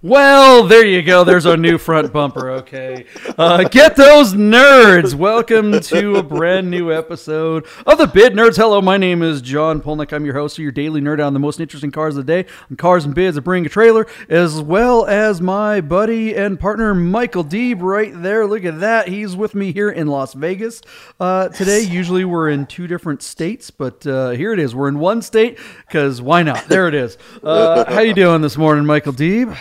Well, there you go. There's our new front bumper. Okay. Uh, get those nerds. Welcome to a brand new episode of the Bid Nerds. Hello, my name is John Polnick. I'm your host of your daily nerd on the most interesting cars of the day on Cars and Bids. I bring a trailer, as well as my buddy and partner, Michael Deeb, right there. Look at that. He's with me here in Las Vegas uh, today. Usually we're in two different states, but uh, here it is. We're in one state because why not? There it is. Uh, how you doing this morning, Michael Deeb?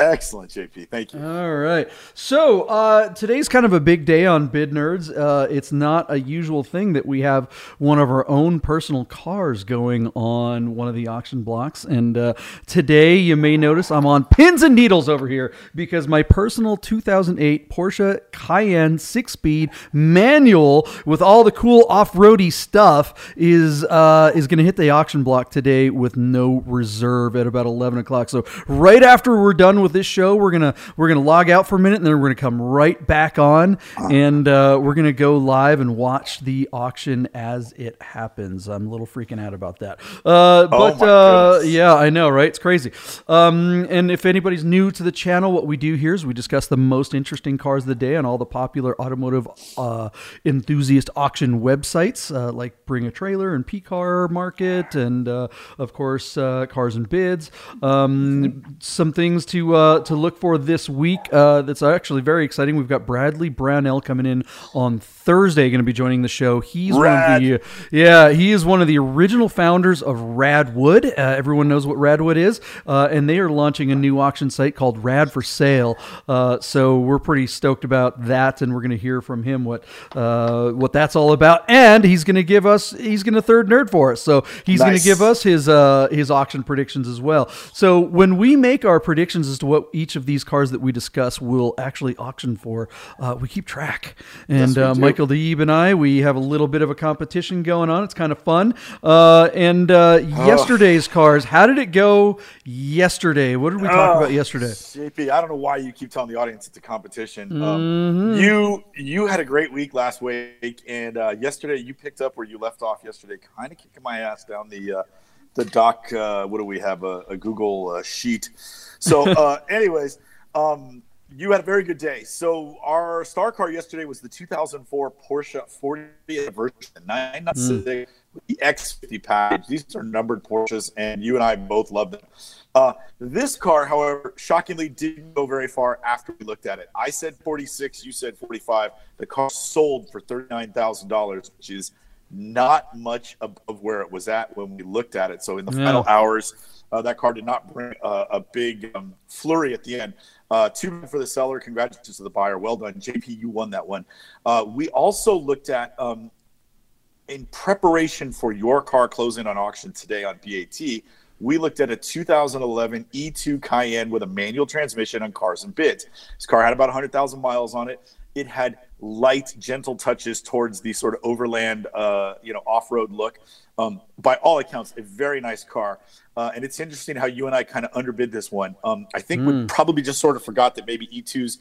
Excellent, JP. Thank you. All right. So uh, today's kind of a big day on Bid Nerds. Uh, it's not a usual thing that we have one of our own personal cars going on one of the auction blocks. And uh, today, you may notice I'm on pins and needles over here because my personal 2008 Porsche Cayenne six-speed manual with all the cool off-roady stuff is uh, is going to hit the auction block today with no reserve at about 11 o'clock. So right after we're done with this show, we're gonna we're gonna log out for a minute, and then we're gonna come right back on, and uh, we're gonna go live and watch the auction as it happens. I'm a little freaking out about that, uh, but my uh, yeah, I know, right? It's crazy. Um, and if anybody's new to the channel, what we do here is we discuss the most interesting cars of the day on all the popular automotive uh, enthusiast auction websites, uh, like Bring a Trailer and P Car Market, and uh, of course uh, Cars and Bids. Um, some things to uh, to look for this week. Uh, that's actually very exciting. We've got Bradley Brownell coming in on Thursday, going to be joining the show. He's Rad. one of the yeah, he is one of the original founders of Radwood. Uh, everyone knows what Radwood is, uh, and they are launching a new auction site called Rad for Sale. Uh, so we're pretty stoked about that, and we're going to hear from him what uh, what that's all about. And he's going to give us he's going to third nerd for us. So he's going to give us his uh, his auction predictions as well. So when we make our predictions as to what each of these cars that we discuss will actually auction for, uh, we keep track. And uh, do. Michael Deeb and I, we have a little bit of a competition going on. It's kind of fun. Uh, and uh, yesterday's cars, how did it go yesterday? What did we talk Oh, about yesterday? JP, I don't know why you keep telling the audience it's a competition. Mm-hmm. Um, you you had a great week last week, and uh, yesterday you picked up where you left off yesterday, kind of kicking my ass down the uh, the doc. Uh, what do we have? A, a Google uh, sheet. So, uh, anyways, um, you had a very good day. So our star car yesterday was the 2004 Porsche 40th version 996 with the X50 package. These are numbered Porsches, and you and I both love them. Uh, this car, however, shockingly didn't go very far after we looked at it. I said 46, you said 45. The car sold for $39,000, which is not much above where it was at when we looked at it. So in the Yeah. final hours, uh, that car did not bring uh, a big um, flurry at the end. Uh, two for the seller. Congratulations to the buyer. Well done, JP. You won that one. Uh, we also looked at um, in preparation for your car closing on auction today on BAT, we looked at a 2011 E2 Cayenne with a manual transmission on Cars and Bids. This car had about 100,000 miles on it. It had light, gentle touches towards the sort of overland, uh, you know, off-road look. Um, by all accounts, a very nice car. Uh, and it's interesting how you and I kind of underbid this one. Um, I think we probably just sort of forgot that maybe E2s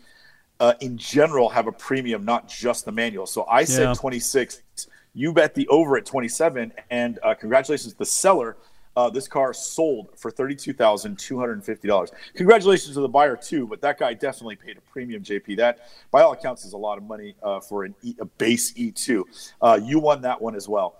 uh, in general have a premium, not just the manual. So I said Yeah. 26. You bet the over at 27, and uh, congratulations to the seller. Uh, this car sold for thirty-two thousand two hundred and fifty dollars. Congratulations to the buyer too, but that guy definitely paid a premium. JP, that by all accounts is a lot of money uh, for an e, a base E2. Uh, you won that one as well.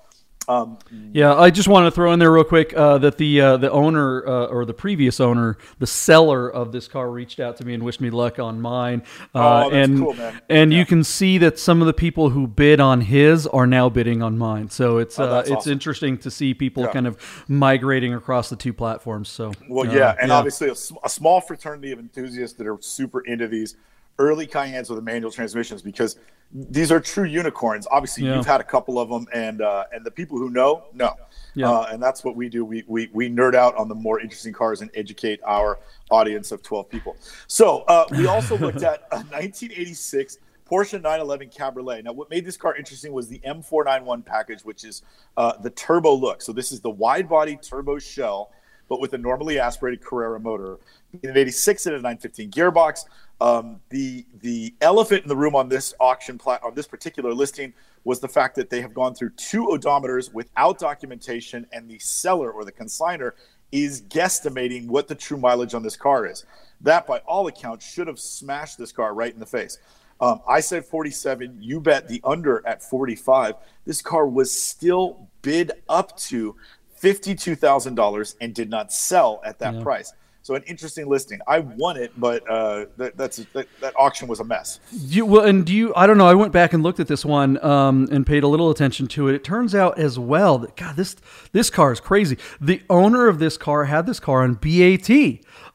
Um, Yeah, I just want to throw in there real quick uh, that the uh, the owner uh, or the previous owner, the seller of this car, reached out to me and wished me luck on mine. Uh, Oh, that's and cool, man. and you can see that some of the people who bid on his are now bidding on mine. So it's Oh, uh, it's awesome. interesting to see people Yeah. kind of migrating across the two platforms. So Well, uh, yeah, and obviously a, a small fraternity of enthusiasts that are super into these early Cayennes with the manual transmissions because these are true unicorns. Obviously, Yeah. you've had a couple of them, and uh, and the people who know know, Yeah. uh, and that's what we do. We, we we nerd out on the more interesting cars and educate our audience of twelve people. So uh, we also looked at a 1986 Porsche 911 Cabriolet. Now, what made this car interesting was the M491 package, which is uh, the turbo look. So this is the wide body turbo shell, but with a normally aspirated Carrera motor. In an 86 and a 915 gearbox. Um, the the elephant in the room on this auction plat on this particular listing was the fact that they have gone through two odometers without documentation, and the seller or the consigner is guesstimating what the true mileage on this car is. that by all accounts should have smashed this car right in the face. Um, I said 47. You bet the under at 45. This car was still bid up to $52,000 and did not sell at that yeah. price. So an interesting listing. I won it, but uh, that, that's that, that, auction was a mess. You, well, and do you? I don't know. I went back and looked at this one um, and paid a little attention to it. It turns out as well that God, this this car is crazy. The owner of this car had this car on BAT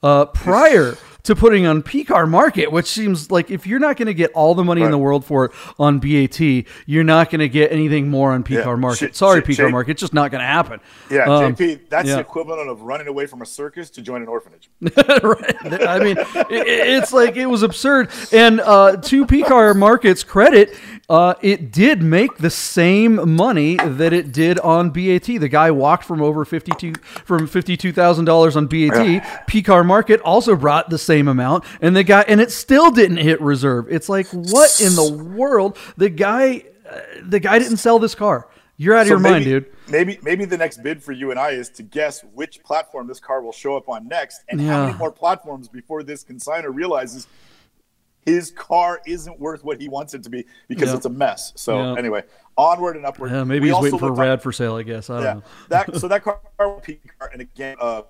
uh, prior to putting on PCAR market, which seems like if you're not going to get all the money right. in the world for it on BAT, you're not going to get anything more on PCAR yeah. market. Sorry, J- PCAR J- market, it's just not going to happen. Yeah, um, JP, that's yeah. the equivalent of running away from a circus to join an orphanage. right. I mean, it, it's like it was absurd. And uh, to PCAR market's credit, uh, it did make the same money that it did on BAT. The guy walked from over fifty two from fifty two thousand dollars on BAT. Yeah. PCAR market also brought the same amount, and the guy and it still didn't hit reserve. It's like what in the world? The guy, uh, the guy didn't sell this car. You're out of so your maybe, mind, dude. Maybe maybe the next bid for you and I is to guess which platform this car will show up on next, and yeah. how many more platforms before this consigner realizes his car isn't worth what he wants it to be because yep. it's a mess. So yep. anyway, onward and upward. Yeah, maybe we he's waiting for a rad for sale. I guess. I yeah, that so that car, P car, and again, uh,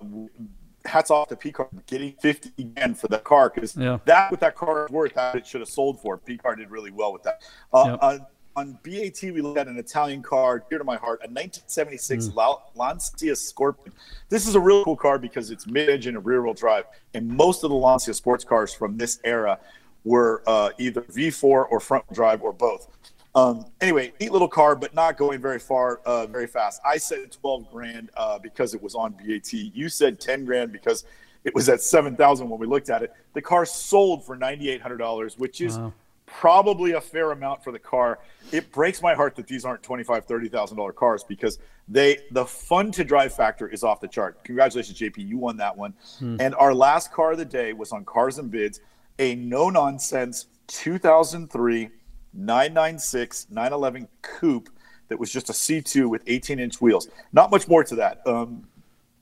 hats off to P car getting fifty again for the car because yeah. that what that car is worth, that it should have sold for. P car did really well with that. Uh, yep. uh, on BAT, we looked at an Italian car dear to my heart, a 1976 mm. Lancia Scorpion. This is a really cool car because it's mid-engine and rear-wheel drive, and most of the Lancia sports cars from this era were uh, either V4 or front drive or both. Um, anyway, neat little car, but not going very far, uh, very fast. I said 12 grand uh, because it was on BAT. You said 10 grand because it was at 7,000 when we looked at it. The car sold for $9,800, which is wow. probably a fair amount for the car. It breaks my heart that these aren't $25,000, $30,000 cars because they the fun to drive factor is off the chart. Congratulations, JP. You won that one. Hmm. And our last car of the day was on Cars and Bids a no nonsense 2003 996 911 coupe that was just a C2 with 18 inch wheels. Not much more to that. Um,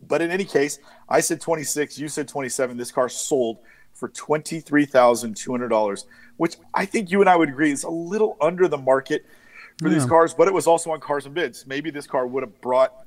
but in any case, I said 26, you said 27. This car sold for $23,200, which I think you and I would agree is a little under the market for yeah. these cars, but it was also on Cars and Bids. Maybe this car would have brought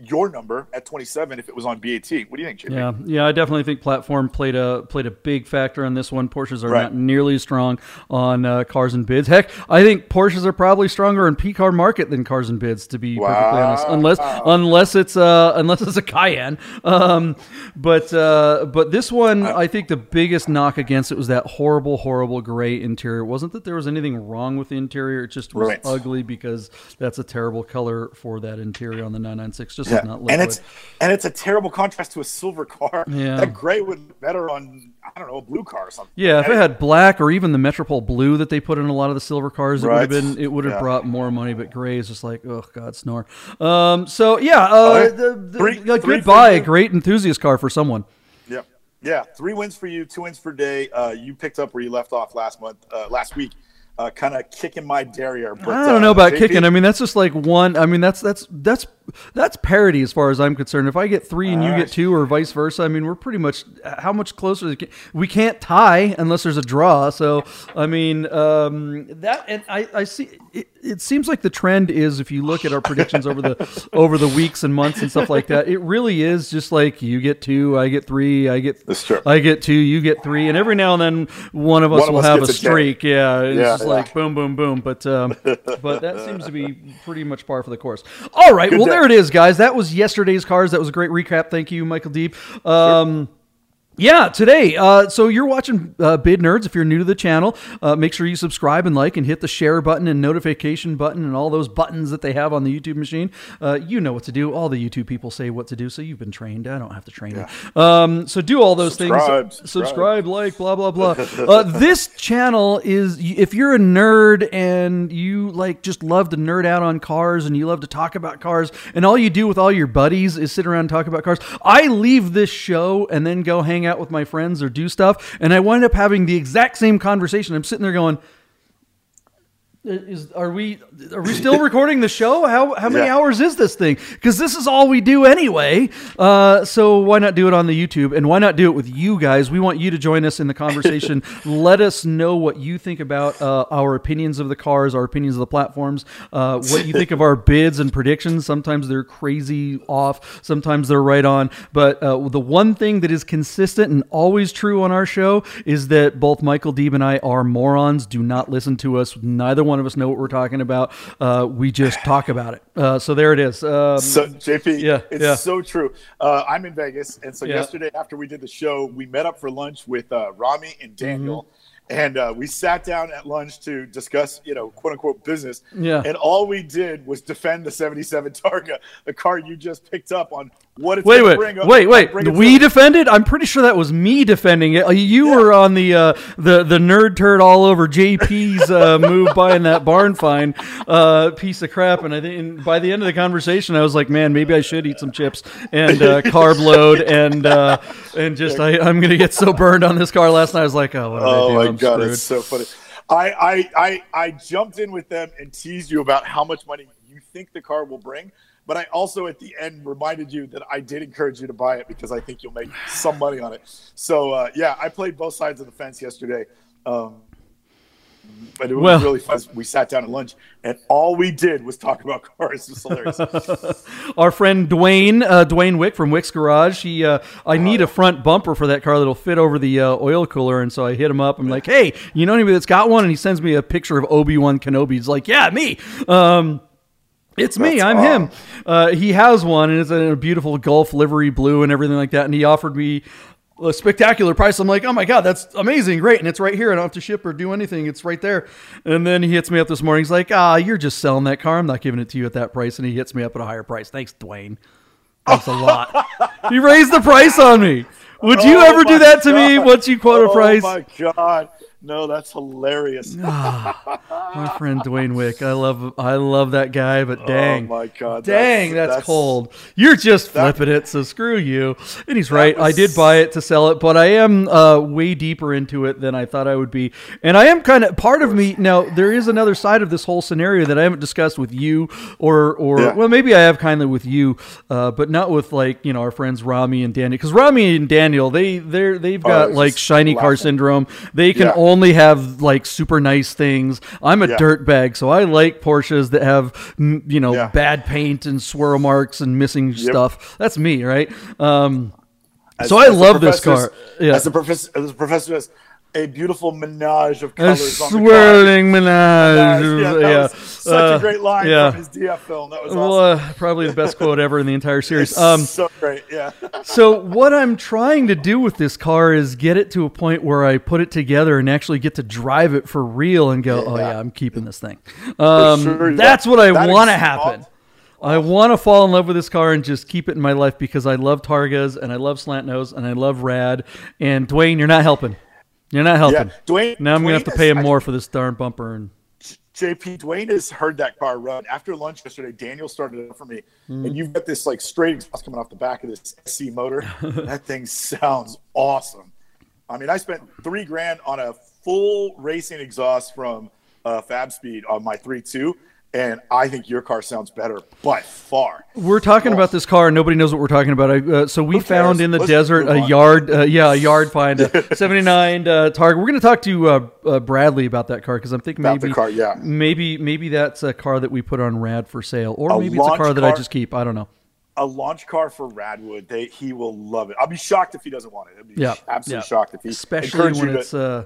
your number at 27 if it was on BAT. What do you think, Jimmy? Yeah, yeah, I definitely think platform played a played a big factor on this one. Porsches are right. not nearly as strong on uh, cars and bids. Heck, I think Porsches are probably stronger in P car market than cars and bids. To be wow. perfectly honest, unless unless it's uh unless it's a Cayenne. Um, but uh, but this one, I think the biggest knock against it was that horrible, horrible gray interior. It wasn't that there was anything wrong with the interior; it just was right. ugly because that's a terrible color for that interior on the 996. Just yeah. And it's and it's a terrible contrast to a silver car. Yeah. That gray would be better on I don't know a blue car or something. Yeah, if it had black or even the Metropole blue that they put in a lot of the silver cars, it right. would have been it would have yeah. brought more money. But gray is just like oh god, snore. Um, so yeah, uh, the, the, three, a good buy, a great enthusiast car for someone. Yeah, yeah, three wins for you, two wins per day. Uh, you picked up where you left off last month, uh, last week uh, kind of kicking my derriere. But, I don't know uh, about kicking. I mean, that's just like one. I mean, that's that's that's that's parity as far as I'm concerned. If I get three and you get two, or vice versa, I mean, we're pretty much how much closer? We can't tie unless there's a draw. So, I mean, um, that and I, I see. It, it seems like the trend is if you look at our predictions over the over the weeks and months and stuff like that, it really is just like you get two, I get three, I get I get two, you get three, and every now and then one of us one will of us have a streak. Yeah, it's yeah, just yeah. like boom, boom, boom. But um, but that seems to be pretty much par for the course. All right, Good well. There it is, guys. That was yesterday's cars. That was a great recap. Thank you, Michael Deeb. Um, sure. Yeah, today. Uh, so you're watching uh, Bid Nerds. If you're new to the channel, uh, make sure you subscribe and like and hit the share button and notification button and all those buttons that they have on the YouTube machine. Uh, you know what to do. All the YouTube people say what to do, so you've been trained. I don't have to train yeah. you. Um, so do all those subscribe, things. Subscribe. subscribe, like, blah blah blah. Uh, this channel is if you're a nerd and you like just love to nerd out on cars and you love to talk about cars and all you do with all your buddies is sit around and talk about cars. I leave this show and then go hang hang out with my friends or do stuff. And I wind up having the exact same conversation. I'm sitting there going, Is are we are we still recording the show? How how many Yeah. hours is this thing? Because this is all we do anyway. Uh, so why not do it on the YouTube and why not do it with you guys? We want you to join us in the conversation. Let us know what you think about uh, our opinions of the cars, our opinions of the platforms, uh, what you think of our bids and predictions. Sometimes they're crazy off, sometimes they're right on. But uh, the one thing that is consistent and always true on our show is that both Michael Deeb and I are morons. Do not listen to us. Neither one of us know what we're talking about. Uh, we just talk about it. Uh, so there it is. Um, So JP, Yeah, it's yeah. so true. Uh, I'm in Vegas, and so Yeah. yesterday after we did the show, we met up for lunch with uh, Rami and Daniel, Mm-hmm. and uh, we sat down at lunch to discuss, you know, quote unquote business. Yeah. And all we did was defend the '77 Targa, the car you just picked up on what Wait, wait, bring wait, wait! bring it We defended. I'm pretty sure that was me defending it. Uh, You Yeah. were on the uh, the the nerd turd all over JP's uh, move buying that barn find uh, piece of crap. And I think by the end of the conversation, I was like, man, maybe I should eat some chips and uh, carb load and uh, and just I, I'm gonna get so burned on this car. Last night, I was like, oh, what Oh my I'm god, screwed. it's so funny. I, I I I jumped in with them and teased you about how much money you think the car will bring, but I also at the end reminded you that I did encourage you to buy it because I think you'll make some money on it. So uh, yeah, I played both sides of the fence yesterday. Um, but it was Well- really fun. We sat down at lunch, and all we did was talk about cars. It was hilarious. Our friend Dwayne, uh, Dwayne Wick from Wick's Garage. He, uh, I need a front bumper for that car that'll fit over the uh, oil cooler, and so I hit him up. I'm like, "Hey, you know anybody that's got one?" And he sends me a picture of Obi Wan Kenobi. He's like, "Yeah, me." Um, it's me. That's I'm awesome. him. Uh, he has one, and it's in a beautiful Gulf livery blue and everything like that. And he offered me a spectacular price. I'm like, oh my god, that's amazing, great, and it's right here. I don't have to ship or do anything. It's right there. And then he hits me up this morning. He's like, ah, you're just selling that car. I'm not giving it to you at that price. And he hits me up at a higher price. Thanks, Dwayne. Thanks a lot. he raised the price on me. Would you Oh ever do that to me once you quote a price? Oh my god! No, that's hilarious. My friend Dwayne Wick. I love I love that guy, but dang. Oh my god! Dang, that's, cold. You're just that- flipping it, so screw you. And he's right. I did buy it to sell it, but I am uh, way deeper into it than I thought I would be. And I am kind of part of me now. There is another side of this whole scenario that I haven't discussed with you, or or Yeah. well, maybe I have kindly with you, uh, but not with like you know our friends Rami and Daniel, because Rami and Daniel they they they've got it's like shiny car syndrome. They can Yeah. Only have like super nice things. I'm a Yeah. dirt bag, so I like Porsches that have you know Yeah. bad paint and swirl marks and missing Yep. stuff. That's me, right? Um, As- so I love this car. Yeah. As the professor, as the professor says, a beautiful menage of a colors on the swirling menage. Yeah, that yeah. was such Uh, a great line yeah. from his DF film. That was Well, uh, probably the best quote ever in the entire series. Um, so great. Yeah. so what I'm trying to do with this car is get it to a point where I put it together and actually get to drive it for real and go, oh Yeah. yeah, I'm keeping this thing. Um, sure, yeah. that's what I That want to happen. I want to fall in love with this car and just keep it in my life because I love Targas and I love slant nose and I love rad. And Dwayne, you're not helping. You're not helping. Yeah, Dwayne. now I'm gonna have to pay him more for this darn bumper. And JP Dwayne has heard that car run after lunch yesterday. Daniel started it up for me, Mm-hmm. and you've got this like straight exhaust coming off the back of this SC motor. that thing sounds awesome. I mean, I spent three grand on a full racing exhaust from uh, Fab Speed on my three two, and I think your car sounds better by far. We're talking about this car, and nobody knows what we're talking about. Uh, so we found in the Let's desert a yard, uh, yeah, a yard find, a '79 uh, Targa. We're going to talk to uh, uh, Bradley about that car because I'm thinking About maybe, car, yeah. maybe, maybe that's a car that we put on Rad for sale, or A maybe it's a launch car that I just keep. I don't know. A launch car for Radwood, they he will love it. I'll be shocked if he doesn't want it. I'll be Yeah, absolutely yeah. shocked if he especially when you to- it's. Uh,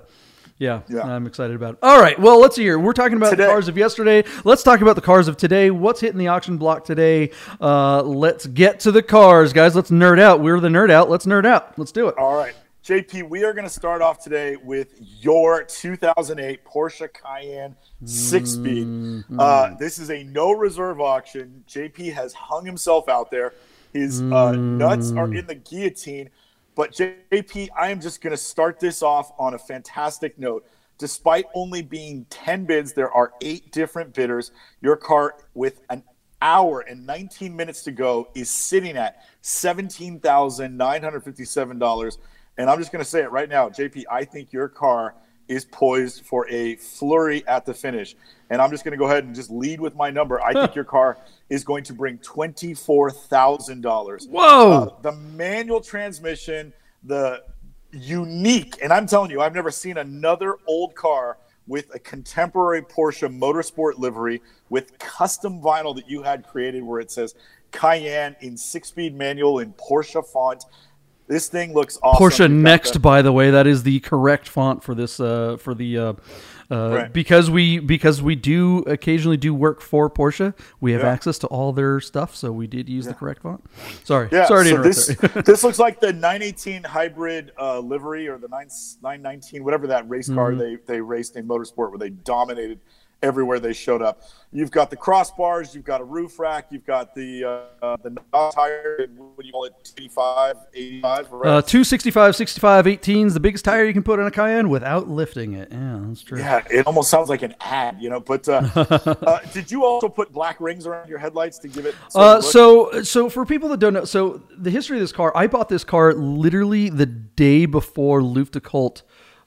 yeah, Yeah. I'm excited about it. All right, well, let's hear. We're talking about Today- the cars of yesterday. Let's talk about the cars of today. What's hitting the auction block today? Uh, let's get to the cars, guys. Let's nerd out. We're the nerd out. Let's nerd out. Let's do it. All right. JP, we are going to start off today with your 2008 Porsche Cayenne six speed. Mm-hmm. Uh, this is a no reserve auction. JP has hung himself out there. His uh, nuts are in the guillotine. But JP, I am just going to start this off on a fantastic note. Despite only being 10 bids, there are eight different bidders. Your car, with an hour and 19 minutes to go, is sitting at $17,957. And I'm just going to say it right now, JP, I think your car is poised for a flurry at the finish. And I'm just going to go ahead and just lead with my number. I think your car is going to bring $24,000. Whoa. Uh, the manual transmission, the unique, and I'm telling you, I've never seen another old car with a contemporary Porsche Motorsport livery with custom vinyl that you had created where it says Cayenne in six speed manual in Porsche font. This thing looks awesome. Porsche next, the- by the way, that is the correct font for this uh, for the uh, uh, Right. because we because we do occasionally do work for Porsche. We have Yeah. access to all their stuff, so we did use the correct font. Sorry, Yeah, sorry to so interrupt. this this looks like the 918 hybrid uh, livery or the 9, 919, whatever that race car Mm-hmm. they, they raced in motorsport where they dominated everywhere they showed up. You've got the crossbars, you've got a roof rack, you've got the uh, uh, the tire, what do you call it, 85, 85, right? Uh, 265, 65, 18s, the biggest tire you can put on a Cayenne without lifting it. Yeah, that's true. yeah, it almost sounds like an ad, you know. But uh, uh, did you also put black rings around your headlights to give it? Uh, so, so for people that don't know, so the history of this car, I bought this car literally the day before Luftgekühlt,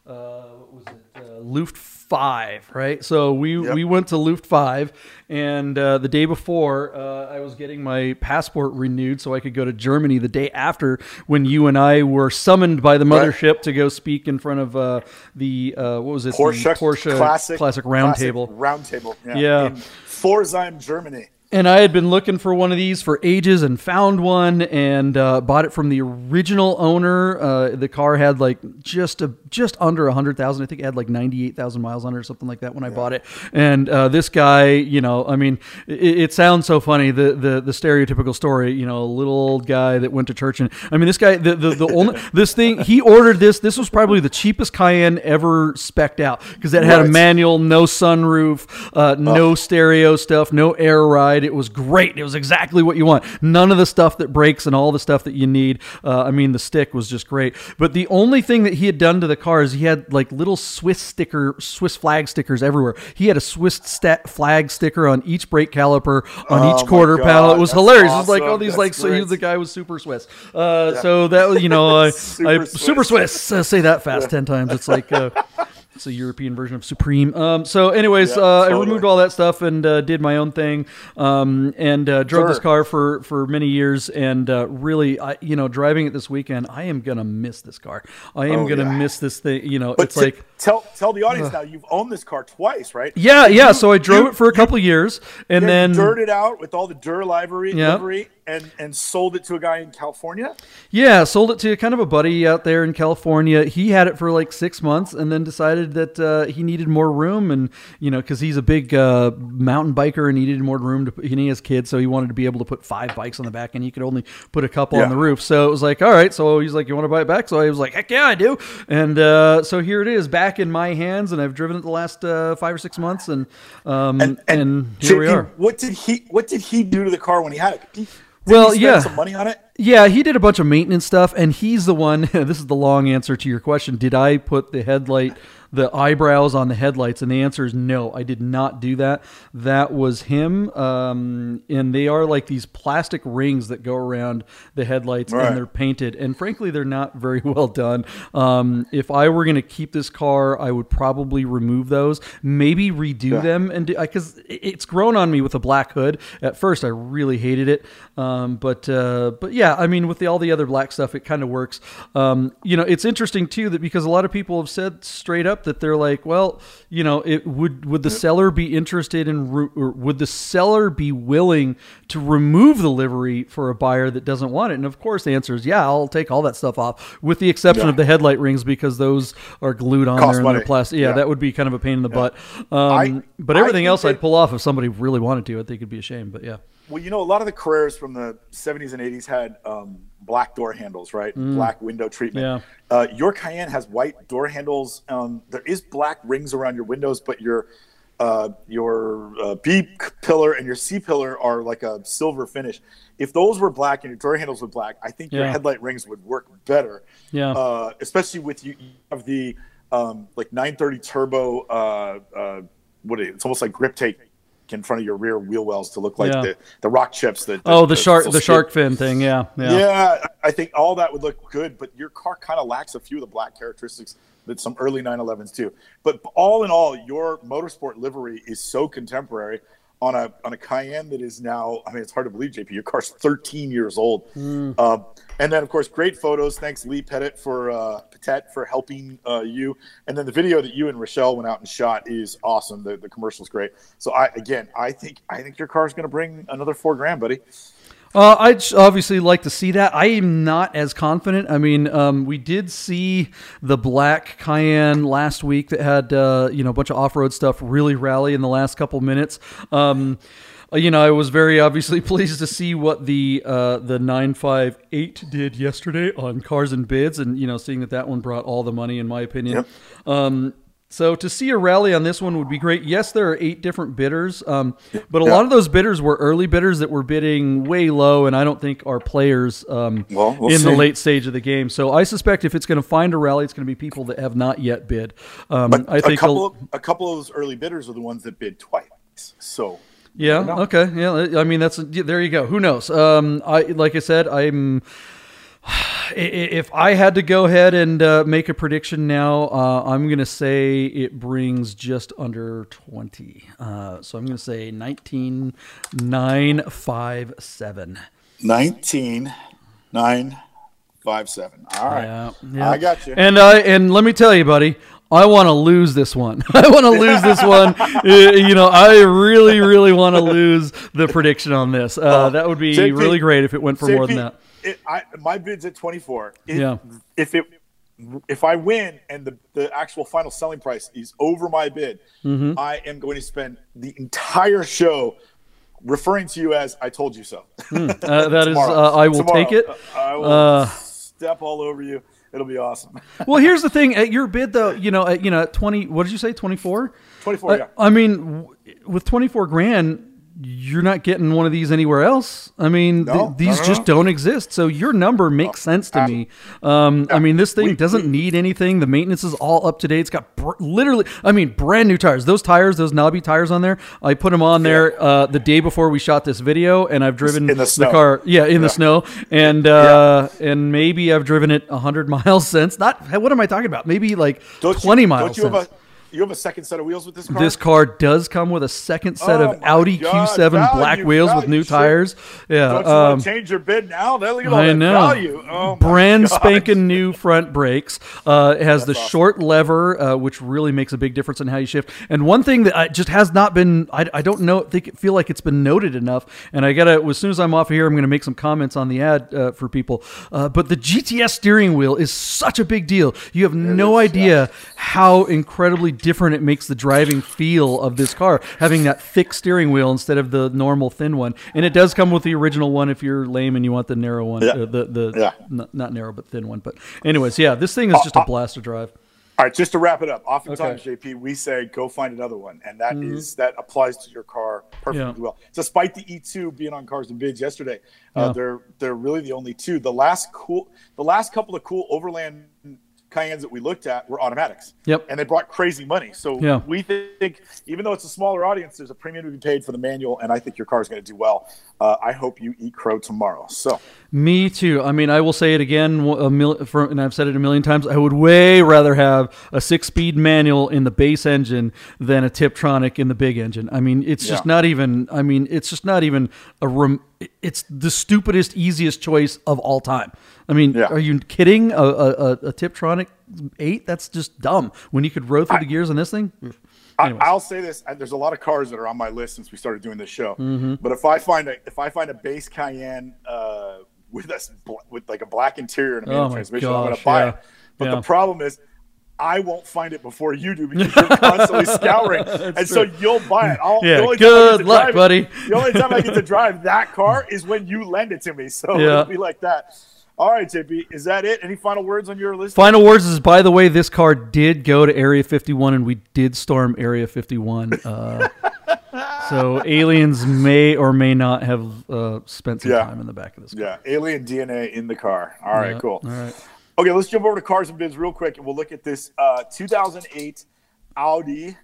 uh, what was it, uh, Luft Five, right? So we Yep. we went to Luft Five, and uh, the day before, uh, I was getting my passport renewed so I could go to Germany. The day after, when you and I were summoned by the Right. mothership to go speak in front of uh, the uh, what was it, Porsche, the Porsche classic classic roundtable. roundtable, yeah, Yeah. in Pforzheim, Germany. And I had been looking for one of these for ages and found one and uh, bought it from the original owner. Uh, the car had like just a just under a hundred thousand. I think it had like ninety eight thousand miles on it or something like that when I bought it. And uh, this guy, you know, I mean, it, it sounds so funny the, the the stereotypical story. You know, a little old guy that went to church and I mean, this guy, the the, the only this thing he ordered this. This was probably the cheapest Cayenne ever specced out because it had a manual, no sunroof, uh, no stereo stuff, no air ride. It was great. It was exactly what you want. None of the stuff that breaks and all the stuff that you need. Uh, I mean, the stick was just great. But the only thing that he had done to the car is he had like little Swiss sticker, Swiss flag stickers everywhere. He had a Swiss stat flag sticker on each brake caliper, on Oh each quarter God, panel. It was hilarious. It was like all these That's like so he the guy was super Swiss. Uh, So that was you know I, Super I Swiss. super Swiss. Uh, say that fast ten times. It's like. It's a European version of Supreme. Um, so, anyways, Yeah, uh, I removed all that stuff and uh, did my own thing, um, and uh, drove this car for for many years. And uh, really, I, you know, driving it this weekend, I am gonna miss this car. I am Oh, gonna yeah. miss this thing. You know, But it's t- like. tell tell the audience now you've owned this car twice, right? Yeah, You- yeah. So I drove you- it for a couple years, and then dirted out with all the Dur livery, Yeah. livery and and sold it to a guy in California. Yeah, sold it to kind of a buddy out there in California. He had it for like six months, and then decided that uh, he needed more room, and you know, because he's a big uh, mountain biker and he needed more room to. Put, and he has kids, so he wanted to be able to put five bikes on the back, and he could only put a couple on the roof. So it was like, all right. So he's like, you want to buy it back? So I was like, heck yeah, I do. And uh, so here it is, back in my hands, and I've driven it the last uh, five or six months, and um, and, here we JP, are. What did he What did he do to the car when he had it? Did Well, yeah. some money on it. Yeah, he did a bunch of maintenance stuff, and he's the one. This is the long answer to your question. Did I put the headlight, the eyebrows on the headlights? And the answer is no, I did not do that. That was him. Um, and they are like these plastic rings that go around the headlights, Right. and they're painted. And frankly, they're not very well done. Um, if I were going to keep this car, I would probably remove those, maybe redo them, and because it's grown on me with a black hood. At first, I really hated it, um, but uh, but yeah, I mean, with the, all the other black stuff, it kind of works. Um, you know, it's interesting too that because a lot of people have said straight up that they're like, well, you know, it would would the seller be interested in would the seller be willing to remove the livery for a buyer that doesn't want it? And of course, the answer is yeah, I'll take all that stuff off, with the exception Yeah. of the headlight rings because those are glued on Cost there and they're plastic. Yeah, Yeah. that would be kind of a pain in the butt. Um, I- but everything else I'd pull off if somebody really wanted to. I think it'd be a shame. But yeah. Well, you know, a lot of the Carreras from the 70s and 80s had um, black door handles, right? Black window treatment. Mm. Yeah. Uh, your Cayenne has white door handles. Um, there is black rings around your windows, but your uh, your uh, B pillar and your C pillar are like a silver finish. If those were black and your door handles were black, I think your headlight rings would work better. Yeah. Uh, especially with you, you have the um, like 930 turbo. Uh, uh, what is it? It's almost like grip tape in front of your rear wheel wells to look like Yeah. the, the rock chips that. Oh, the shark, the shark fin thing. Yeah, yeah. Yeah. I think all that would look good, but your car kind of lacks a few of the black characteristics that some early 911s do. But all in all, your motorsport livery is so contemporary on a on a Cayenne that is now. I mean, it's hard to believe, JP. Your car's 13 years old. Um, and then, of course, great photos. Thanks, Lee Pettit for uh, Pettit for helping uh, you. And then the video that you and Rochelle went out and shot is awesome. The the commercial's great. So I again, I think I think your car's going to bring another four grand, buddy. Uh, I'd obviously like to see that. I am not as confident. I mean, um, we did see the black Cayenne last week that had uh, you know a bunch of off road stuff really rally in the last couple minutes. Um, uh, you know, I was very obviously pleased to see what the uh, the nine five eight did yesterday on Cars and Bids, and you know, seeing that that one brought all the money, in my opinion. Um, so to see a rally on this one would be great. Yes, there are eight different bidders, um, but a lot of those bidders were early bidders that were bidding way low, and I don't think are players um, Well, we'll in the late stage of the game. So I suspect if it's going to find a rally, it's going to be people that have not yet bid. Um, I a think couple of, a couple of those early bidders are the ones that bid twice. So Yeah. Okay. Yeah. I mean, that's yeah, there. You go. Who knows? Um, I like I said, I'm. If I had to go ahead and uh, make a prediction now, uh, I'm going to say it brings just under 20. Uh, so I'm going to say 19957. 19, 9, 5, 7. All right. Yeah, yeah. I got you. And I and let me tell you, buddy, I want to lose this one. I want to lose this one. Uh, you know, I really, really want to lose the prediction on this. Uh, that would be JP, really great if it went for more than that. It, I, my bid's at 24. If, Yeah. If it if I win and the, the actual final selling price is over my bid, Mm-hmm. I am going to spend the entire show referring to you as I told you so. Uh, that is, uh, I will Tomorrow, take it. I will Uh, step all over you. It'll be awesome. Well, here's the thing: at your bid, though, you know, at, you know, at twenty, what did you say, twenty four? 24, yeah. I mean, w- with twenty four grand, you're not getting one of these anywhere else. I mean, No, no, these no, just no. don't exist. So your number makes sense to me. Um, I mean, this thing We- doesn't need anything. The maintenance is all up to date. It's got br- literally, I mean, brand new tires. Those tires, those knobby tires on there, I put them on there uh, the day before we shot this video, and I've driven In the snow. car, yeah, in the snow, and uh, and maybe I've driven it hundred miles since. Not what am I talking about? Maybe like Don't you- twenty miles Don't you have a you have a second set of wheels with this car? This car does come with a second set Oh of Audi God, Q7 black value, wheels with new sure. tires. Yeah, Don't you um, change your bid now? Look at all I that know. value. Oh Brand God. spanking new front brakes. Uh, it has the awesome. short lever, uh, which really makes a big difference in how you shift. And one thing that I, just has not been, I, I don't know, think, feel like it's been noted enough. And I gotta, as soon as I'm off of here, I'm gonna make some comments on the ad uh, for people. Uh, but the GTS steering wheel is such a big deal. You have no is, idea how incredibly different it makes the driving feel of this car, having that thick steering wheel instead of the normal thin one. And it does come with the original one if you're lame and you want the narrow one, Yeah. uh, the the Yeah. n- not narrow but thin one. But anyways, yeah, this thing is just a blast to drive. All right, just to wrap it up. Oftentimes, Okay. JP, we say go find another one, and that is that applies to your car perfectly Mm-hmm. Yeah. well. Despite the E2 being on Cars and Bids yesterday, uh, they're they're really the only two. The last cool, the last couple of cool Overland Cayennes that we looked at were automatics. Yep. and they brought crazy money. So Yeah. we think, even though it's a smaller audience, there's a premium to be paid for the manual, and I think your car is going to do well. Uh, I hope you eat crow tomorrow. So. Me too. I mean, I will say it again, a mil- for, and I've said it a million times. I would way rather have a six-speed manual in the base engine than a Tiptronic in the big engine. I mean, it's just not even. I mean, it's just not even a. Rem- it's the stupidest, easiest choice of all time. I mean, Yeah. are you kidding? A, a, a, a Tiptronic eight? That's just dumb. When you could row through the gears on this thing. Anyways. I'll say this: there's a lot of cars that are on my list since we started doing this show. Mm-hmm. But if I find a if I find a base Cayenne uh, with a s- bl- with like a black interior and a manual Oh transmission, I'm going to buy yeah. it. But Yeah. the problem is. I won't find it before you do because you're constantly scouring, and so you'll buy it. I'll, Yeah, the only time I good luck, drive buddy. The only time I get to drive that car is when you lend it to me. So Yeah. it'll be like that. All right, JP, is that it? Any final words on your list? Final words is, by the way, this car did go to Area 51, and we did storm Area 51. Uh, so aliens may or may not have uh, spent some Yeah. time in the back of this car. Yeah, alien DNA in the car. All right, Yeah. cool. All right. Okay, let's jump over to cars and bids real quick, and we'll look at this uh, 2008 Audi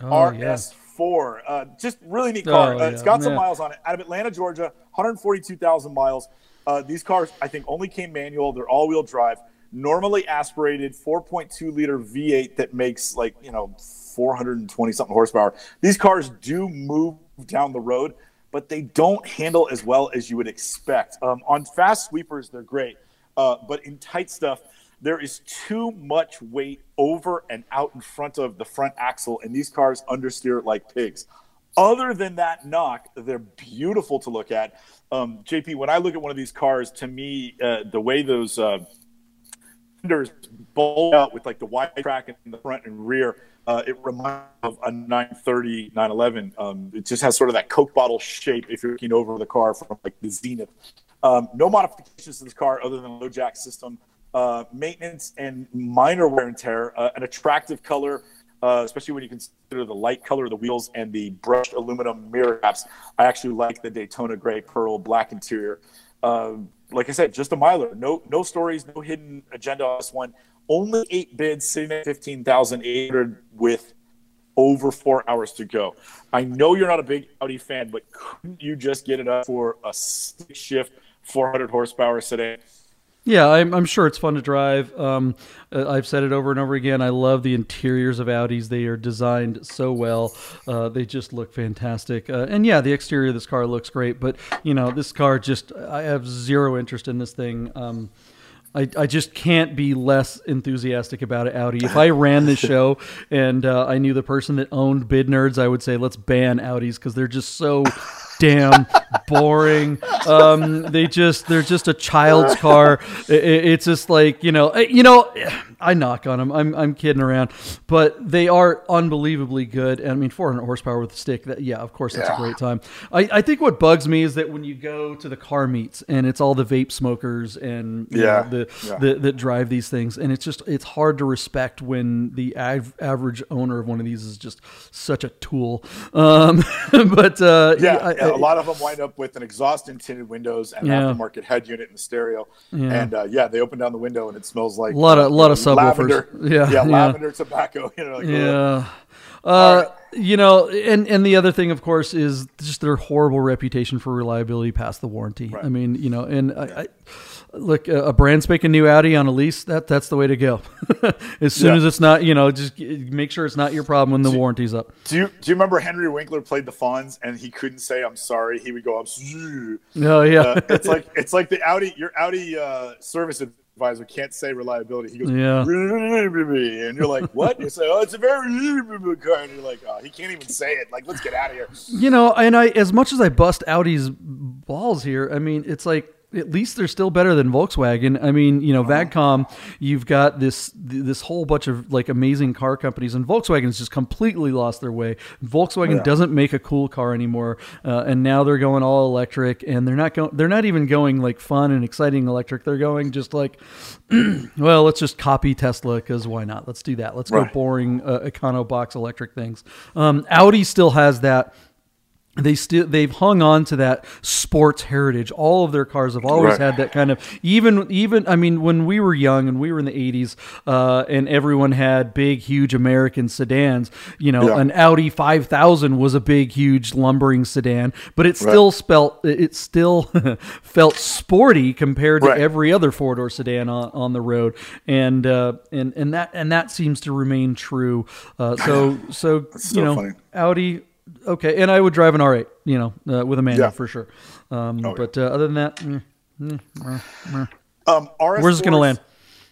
Oh. RS4, uh, just really neat car. Oh, uh, it's yeah, got some miles on it. Out of Atlanta, Georgia, 142,000 miles. Uh, these cars, I think, only came manual. They're all-wheel drive, normally aspirated, 4.2 liter V8 that makes like you know 420 something horsepower. These cars do move down the road, but they don't handle as well as you would expect. Um, on fast sweepers, they're great, uh, but in tight stuff, there is too much weight over and out in front of the front axle, and these cars understeer like pigs. Other than that knock, they're beautiful to look at. Um, JP, when I look at one of these cars, to me, uh, the way those uh, fenders bolt out with like the wide track in the front and rear, uh, it reminds me of a 930, 911. Um, it just has sort of that Coke bottle shape if you're looking over the car from like the Zenith. Um, no modifications to this car other than LoJack system. Uh, maintenance and minor wear and tear. Uh, an attractive color, uh, especially when you consider the light color of the wheels and the brushed aluminum mirror caps. I actually like the Daytona gray pearl black interior. Um, like I said, just a miler. No, no stories, no hidden agenda on this one. Only eight bids, sitting at fifteen thousand eight hundred with over four hours to go. I know you're not a big Audi fan, but couldn't you just get it up for a stick shift, 400 horsepower sedan? Yeah, I'm, I'm sure it's fun to drive. Um, uh, I've said it over and over again. I love the interiors of Audis. They are designed so well. Uh, they just look fantastic. Uh, and yeah, the exterior of this car looks great. But you know, this car just I have zero interest in this thing. Um, I, I just can't be less enthusiastic about it, Audi. If I ran this show and uh, I knew the person that owned Bid Nerds, I would say let's ban Audis because they're just so damn boring. Um, they just they're just a child's car. It, it- it's just like you know, eh, you know. I knock on them. I'm I'm kidding around, but they are unbelievably good. And I mean, 400 horsepower with a stick. That yeah, of course, that's a great time. I, I think what bugs me is that when you go to the car meets and it's all the vape smokers and Yeah, know, the, yeah. the that drive these things, and it's just it's hard to respect when the av- average owner of one of these is just such a tool. Um, but uh, Yeah, I- yeah, I- a lot of them wind up with an exhaust and tinted windows and Yeah. aftermarket head unit and stereo. And uh, yeah, they open down the window and it smells like A lot of- uh, lot of you lavender. subwoofers. Yeah, yeah, yeah. lavender tobacco. You know, like. Yeah. Uh, you know, and and the other thing, of course, is just their horrible reputation for reliability past the warranty. I mean, you know, and I, I look a brand spanking new Audi on a lease. That that's the way to go. as soon Yeah. as it's not, you know, just make sure it's not your problem when the warranty's up. Do you do you remember Henry Winkler played the Fonz and he couldn't say I'm sorry? He would go I'm sorry. Oh yeah, Uh, it's like it's like the Audi your Audi uh, service advisor can't say reliability. He goes Yeah. and you're like what? You say oh it's a very reliable car and you're like oh he can't even say it. Like let's get out of here. you know, and I as much as I bust Audi's balls here, I mean, it's like at least they're still better than Volkswagen. I mean, you know, Vagcom, you've got this this whole bunch of like amazing car companies, and Volkswagen's just completely lost their way. Volkswagen Yeah. doesn't make a cool car anymore, uh, and now they're going all electric, and they're not going. They're not even going like fun and exciting electric. They're going just like, well, let's just copy Tesla because why not? Let's do that. Let's go boring uh, econo box electric things. Um, Audi still has that they still they've hung on to that sports heritage. All of their cars have always Right. had that kind of even even I mean when we were young and we were in the 80s uh, and everyone had big huge American sedans, you know, Yeah. an Audi 5000 was a big huge lumbering sedan, but it still spelt it still felt sporty compared to Right. every other four-door sedan on, on the road. And uh, and and that and that seems to remain true. Uh, so so you know funny. Audi okay, and I would drive an R8, you know, uh, with a manual Yeah. for sure. Um, yeah. but uh, other than that, mm, mm. Um, RS4s, Where's it gonna land?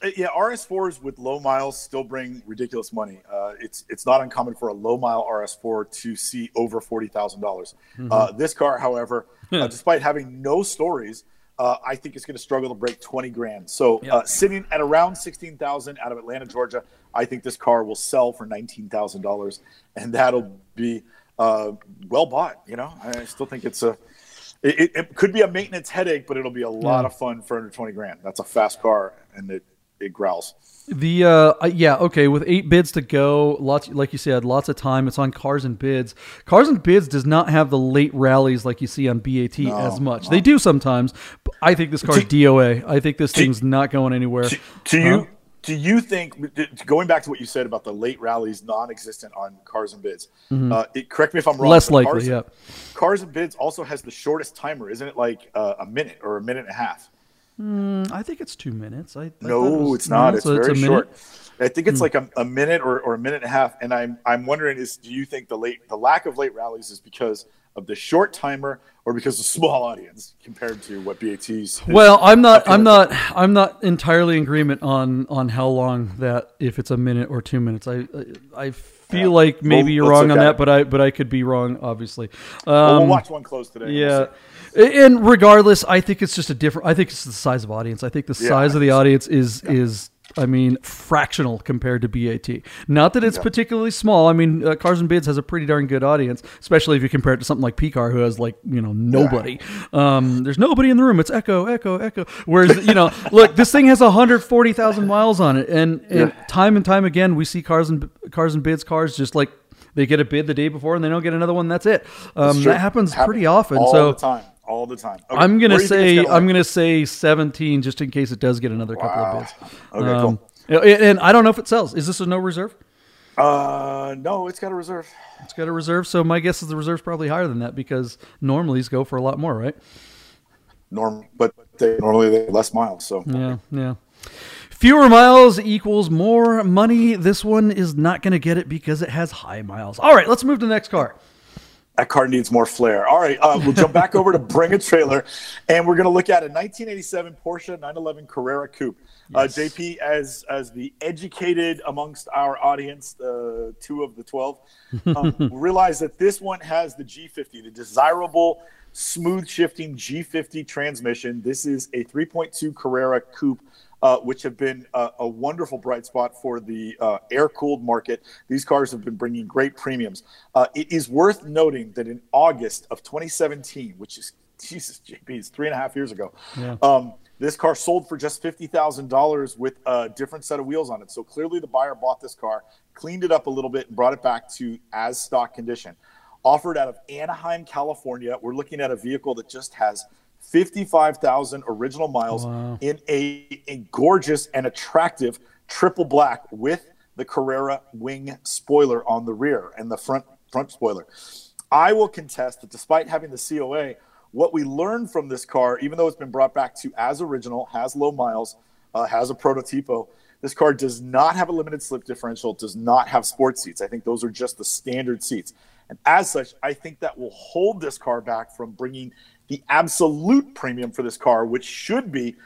uh, Yeah, RS4s with low miles still bring ridiculous money. Uh, it's it's not uncommon for a low mile RS4 to see over forty thousand dollars. Mm-hmm. Uh, this car, however, uh, despite having no stories, uh, I think it's going to struggle to break twenty grand. So uh, sitting at around sixteen thousand out of Atlanta, Georgia, I think this car will sell for nineteen thousand dollars, and that'll be uh, well bought. You know, I still think it's a. It, it, could be a maintenance headache, but it'll be a lot of fun for under twenty grand. That's a fast car, and it it growls. The uh, uh, yeah okay with eight bids to go lots like you said lots of time it's on cars and bids cars and bids does not have the late rallies like you see on BAT as much they do sometimes but I think this car's DOA I think this thing's not going anywhere To you, do you think going back to what you said about the late rallies non-existent on cars and bids? Mm-hmm. Uh, it, correct me if I'm wrong. Less likely, cars, yeah. Cars and bids also has the shortest timer, isn't it? Like uh, a minute or a minute and a half. I think it's two minutes. I, I thought it No, was- it's not. no, it's so very a minute? short. I think it's like a, a minute or, or a minute and a half. And I'm I'm wondering is do you think the late the lack of late rallies is because of the short timer or because of small audience compared to what BAT's Well, I'm not. I'm not. I'm not entirely in agreement on on how long that if it's a minute or two minutes. I I, I feel Yeah. like maybe Well, you're wrong on that, but I but I could be wrong. Obviously. Well, Um, we'll watch one close today. we'll yeah. And regardless, I think it's just a different. I think it's the size of audience. I think the Yeah, size of the audience is is. I mean, fractional compared to BAT. Not that it's Yeah. particularly small. I mean, uh, Cars and Bids has a pretty darn good audience, especially if you compare it to something like PCAR, who has like you know nobody. Um, there's nobody in the room. It's echo, echo, echo. Whereas you know, look, this thing has 140,000 miles on it, and and Yeah. time and time again, we see Cars and Cars and Bids cars just like. They get a bid the day before and they don't get another one. That's it. Um, that happens Happen- pretty often. All so the time. All the time. Okay, I'm gonna do you think say I'm gonna say 17 just in case it does get another couple of bids. Okay, Um, and, and I don't know if it sells. Is this a no reserve? Uh, no, it's got a reserve. It's got a reserve, so my guess is the reserve's probably higher than that because normallys go for a lot more, right? Norm, but they normally they less miles. So Yeah, yeah. Fewer miles equals more money. This one is not going to get it because it has high miles. All right, let's move to the next car. That car needs more flair. All right, uh, we'll jump back over to Bring a Trailer, and we're going to look at a 1987 Porsche 911 Carrera Coupe. Uh, JP, as as the educated amongst our audience, uh, two of the 12, um, realize that this one has the G50, the desirable smooth shifting G50 transmission. This is a 3.2 Carrera Coupe. Uh, which have been uh, a wonderful bright spot for the uh, air cooled market. These cars have been bringing great premiums. Uh, it is worth noting that in August of 2017, which is Jesus, JP, it's three and a half years ago, Yeah. um, this car sold for just $50,000 with a different set of wheels on it. So clearly the buyer bought this car, cleaned it up a little bit, and brought it back to as stock condition. Offered out of Anaheim, California. We're looking at a vehicle that just has 55,000 original miles Wow. in a, a gorgeous and attractive triple black with the Carrera wing spoiler on the rear and the front front spoiler. I will contest that despite having the COA, what we learned from this car, even though it's been brought back to as original, has low miles, uh, has a prototypo, this car does not have a limited slip differential, does not have sports seats. I think those are just the standard seats. And as such, I think that will hold this car back from bringing the absolute premium for this car, which should be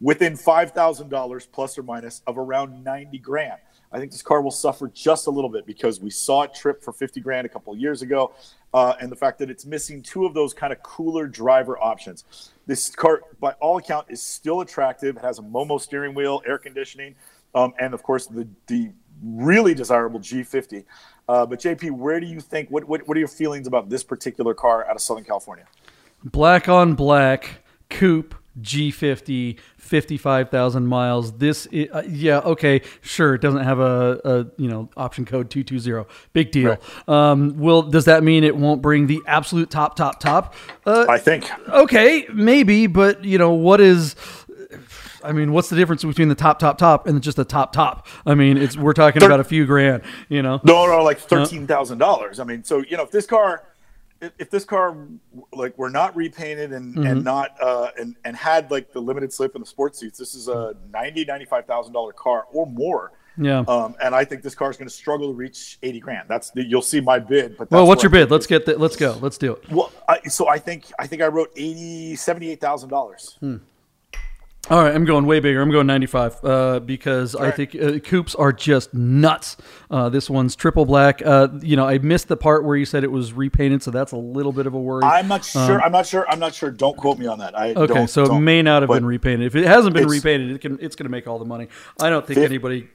within $5,000 plus or minus of around 90 grand. I think this car will suffer just a little bit because we saw it trip for 50 grand a couple years ago. Uh, and the fact that it's missing two of those kind of cooler driver options. This car, by all account, is still attractive. It has a Momo steering wheel, air conditioning, um, and of course the the really desirable G50. Uh, but JP, where do you think? What, what what are your feelings about this particular car out of Southern California? Black on black coupe G50, 55,000 miles. This, i uh, yeah, okay, sure. It doesn't have a, a you know option code 220. Big deal. Um, will does that mean it won't bring the absolute top, top, top? Uh, I think okay, maybe, but you know what is. I mean, what's the difference between the top, top, top, and just the top, top? I mean, it's we're talking Thir- about a few grand, you know. No, no, like thirteen thousand dollars. I mean, so you know, if this car, if, if this car, like, were not repainted and Mm-hmm. and not uh and and had like the limited slip and the sports seats, this is a ninety ninety five thousand dollar car or more. Yeah. Um, and I think this car is going to struggle to reach eighty grand. That's the, you'll see my bid. But well, what's your I bid? Let's get that. Let's go. Let's do it. Well, I, so I think I think I wrote eighty seventy eight thousand dollars. All right, I'm going way bigger. I'm going 95 uh, because I think uh, coupes are just nuts. Uh, this one's triple black. Uh, you know, I missed the part where you said it was repainted, so that's a little bit of a worry. I'm not sure. I'm not sure. I'm not sure. Don't quote me on that. I Um, okay, so it may not have been repainted. If it hasn't been repainted, it can it's going to make all the money. I don't think anybody.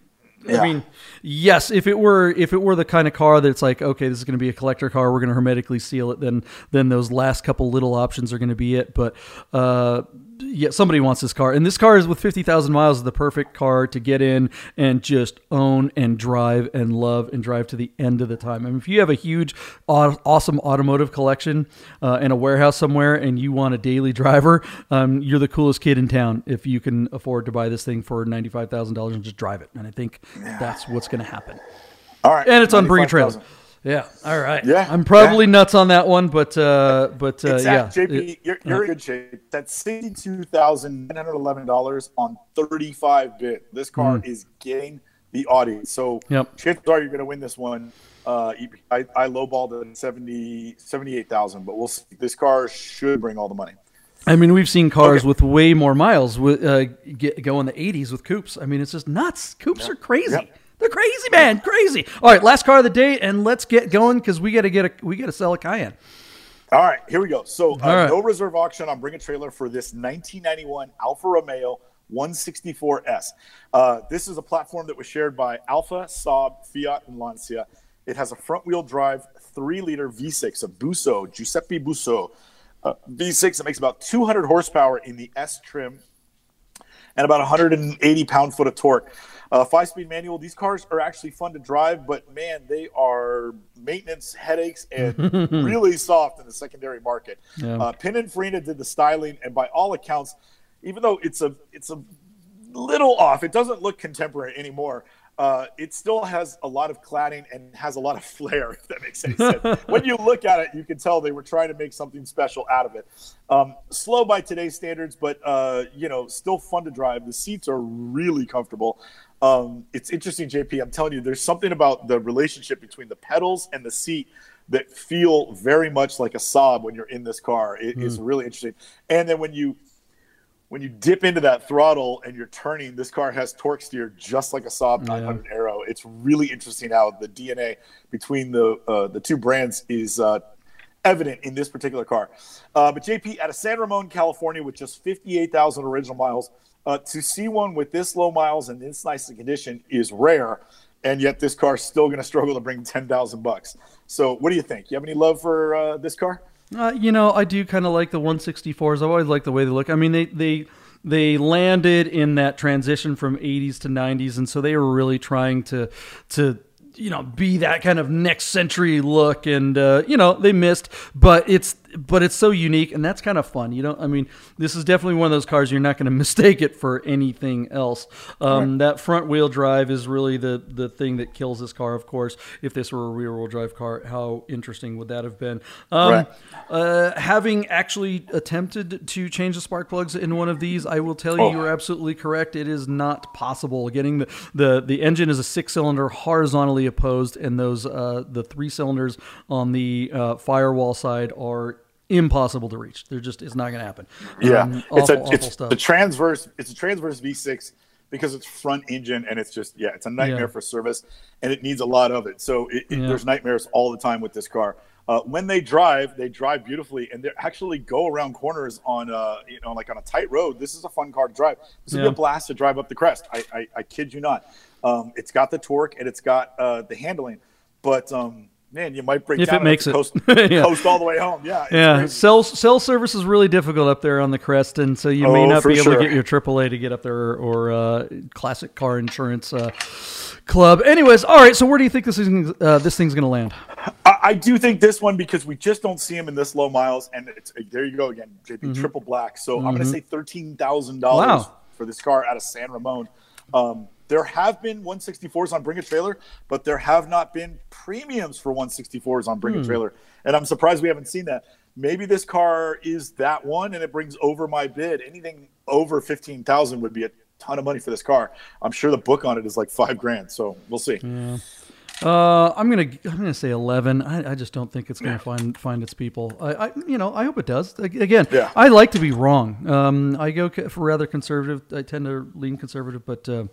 I Yeah. mean, yes, if it were if it were the kind of car that's like, okay, this is going to be a collector car, we're going to hermetically seal it, then then those last couple little options are going to be it. But uh, yeah, somebody wants this car, and this car is with fifty thousand miles is the perfect car to get in and just own and drive and love and drive to the end of the time. I mean, if you have a huge, awesome automotive collection uh, in a warehouse somewhere, and you want a daily driver, um, you're the coolest kid in town if you can afford to buy this thing for ninety five thousand dollars and just drive it. And I think that's what's going to happen. All right, And it's on Bring a Trailer. 95,000. Yeah. All right. Yeah, I'm probably nuts on that one, but uh, but uh, It's yeah. JP, you're, you're in good shape. That's sixty-two thousand nine hundred eleven dollars on thirty-five bit. This car is getting the audience. So. Yep. chances are you're going to win this one. Uh, I, I lowballed it at 70, 78,000, but we'll see. This car should bring all the money. I mean, we've seen cars Okay. with way more miles with, uh, get, go in the 80s with coupes. I mean, it's just nuts. Coupes are crazy. Yep. They're crazy, man, crazy. All right, last car of the day, and let's get going because we got to get a we got to sell a Cayenne. All right, here we go. So, uh, right. no reserve auction I'm bringing a Trailer for this 1991 Alfa Romeo 164S. Uh, this is a platform that was shared by Alfa, Saab, Fiat, and Lancia. It has a front wheel drive 3 liter V6, a Busso, Giuseppe Busso uh, V6 that makes about 200 horsepower in the S trim and about 180 pound foot of torque. Uh, five speed manual. These cars are actually fun to drive, but man, they are maintenance headaches and really soft in the secondary market. Yeah. Uh, Pininfarina did the styling, and by all accounts, even though it's a it's a little off, it doesn't look contemporary anymore. Uh, it still has a lot of cladding and has a lot of flair, if that makes any sense. when you look at it, you can tell they were trying to make something special out of it. Um, slow by today's standards, but uh, you know, still fun to drive. The seats are really comfortable. Um, it's interesting, JP. I'm telling you, there's something about the relationship between the pedals and the seat that feel very much like a Saab when you're in this car. It is really interesting. And then when you when you dip into that throttle and you're turning, this car has torque steer just like a Saab 900 Aero. It's really interesting how the DNA between the uh, the two brands is uh, evident in this particular car. Uh, but JP, out of San Ramon, California, with just 58,000 original miles, uh, to see one with this low miles and this nice condition is rare. And yet, this car's still going to struggle to bring 10,000 bucks. So, what do you think? You have any love for uh, this car? Uh, you know, I do kind of like the 164s. I've always liked the way they look. I mean, they they they landed in that transition from 80s to 90s, and so they were really trying to to you know be that kind of next century look, and uh, you know they missed, but it's but it's so unique, and that's kind of fun. You know, I mean, this is definitely one of those cars you're not going to mistake it for anything else. Um, That front wheel drive is really the the thing that kills this car. Of course, if this were a rear wheel drive car, how interesting would that have been? Um, Right. uh, having actually attempted to change the spark plugs in one of these, I will tell you, Oh. you're absolutely correct. It is not possible. Getting the the, the engine is a six cylinder horizontally opposed, and those uh, the three cylinders on the uh, firewall side are impossible to reach. They're just it's not going to happen. Yeah, Um, it's awful, a it's stuff. a transverse it's a transverse V6 because it's front engine and it's just yeah it's a nightmare Yeah. for service and it needs a lot of it. So it, it- Yeah. there's nightmares all the time with this car. Uh, when they drive, they drive beautifully and they actually go around corners on uh you know like on a tight road. This is a fun car to drive. This would Yeah. be a blast to drive up the crest. I I, I kid you not. Um, it's got the torque and it's got uh, the handling, but um, man, you might break If down it makes it. coast, Yeah. coast all the way home. Yeah, yeah, crazy. cell cell service is really difficult up there on the crest, and so you may Oh, not be able sure. to get your AAA to get up there or uh, classic car insurance uh, club. Anyways, all right. So where do you think this is uh, this thing's going to land? I, I do think this one because we just don't see him in this low miles, and it's there you go again, JP triple black. So I'm going to say thirteen thousand dollars Mm-hmm. For this car out of San Ramon. Um, there have been 164s on Bring a Trailer, but there have not been premiums for 164s on Hmm. Bring a Trailer, and I'm surprised we haven't seen that. Maybe this car is that one, and it brings over my bid. Anything over fifteen thousand would be a ton of money for this car. I'm sure the book on it is like five grand, so we'll see. Uh, I'm gonna I'm gonna say 11. I, I just don't think it's gonna find find its people. I, I you know I hope it does. Again, Yeah. I like to be wrong. Um, I go for rather conservative. I tend to lean conservative, but uh,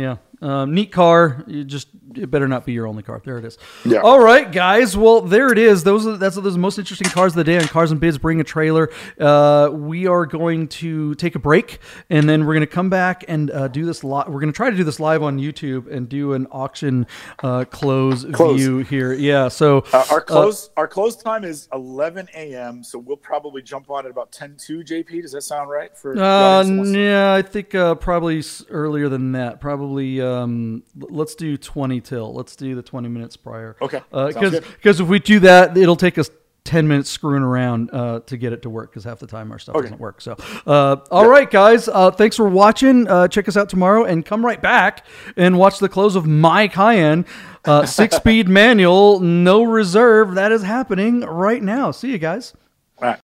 Yeah. Um, neat car. You just it better not be your only car. There it is. Yeah. All right, guys. Well, there it is. Those are that's those most interesting cars of the day on Cars and Bids. Bring a trailer. Uh, we are going to take a break, and then we're going to come back and uh, do this live. We're going to try to do this live on YouTube and do an auction uh, close, Close. view here. Yeah. So Uh, our close our close time is 11 a.m. So we'll probably jump on at about 10:2. JP, does that sound right for? the Uh, audience that wants to- yeah, I think uh, probably earlier than that. Probably um, let's do twenty till. Let's do the twenty minutes prior. Okay, Because good. because if we do that, it'll take us ten minutes screwing around uh, to get it to work. Because half the time our stuff Okay. doesn't work. So, uh, all right, guys. Uh, thanks for watching. Uh, check us out tomorrow and come right back and watch the close of my Cayenne. Uh, six speed manual, no reserve. That is happening right now. See you guys. All right.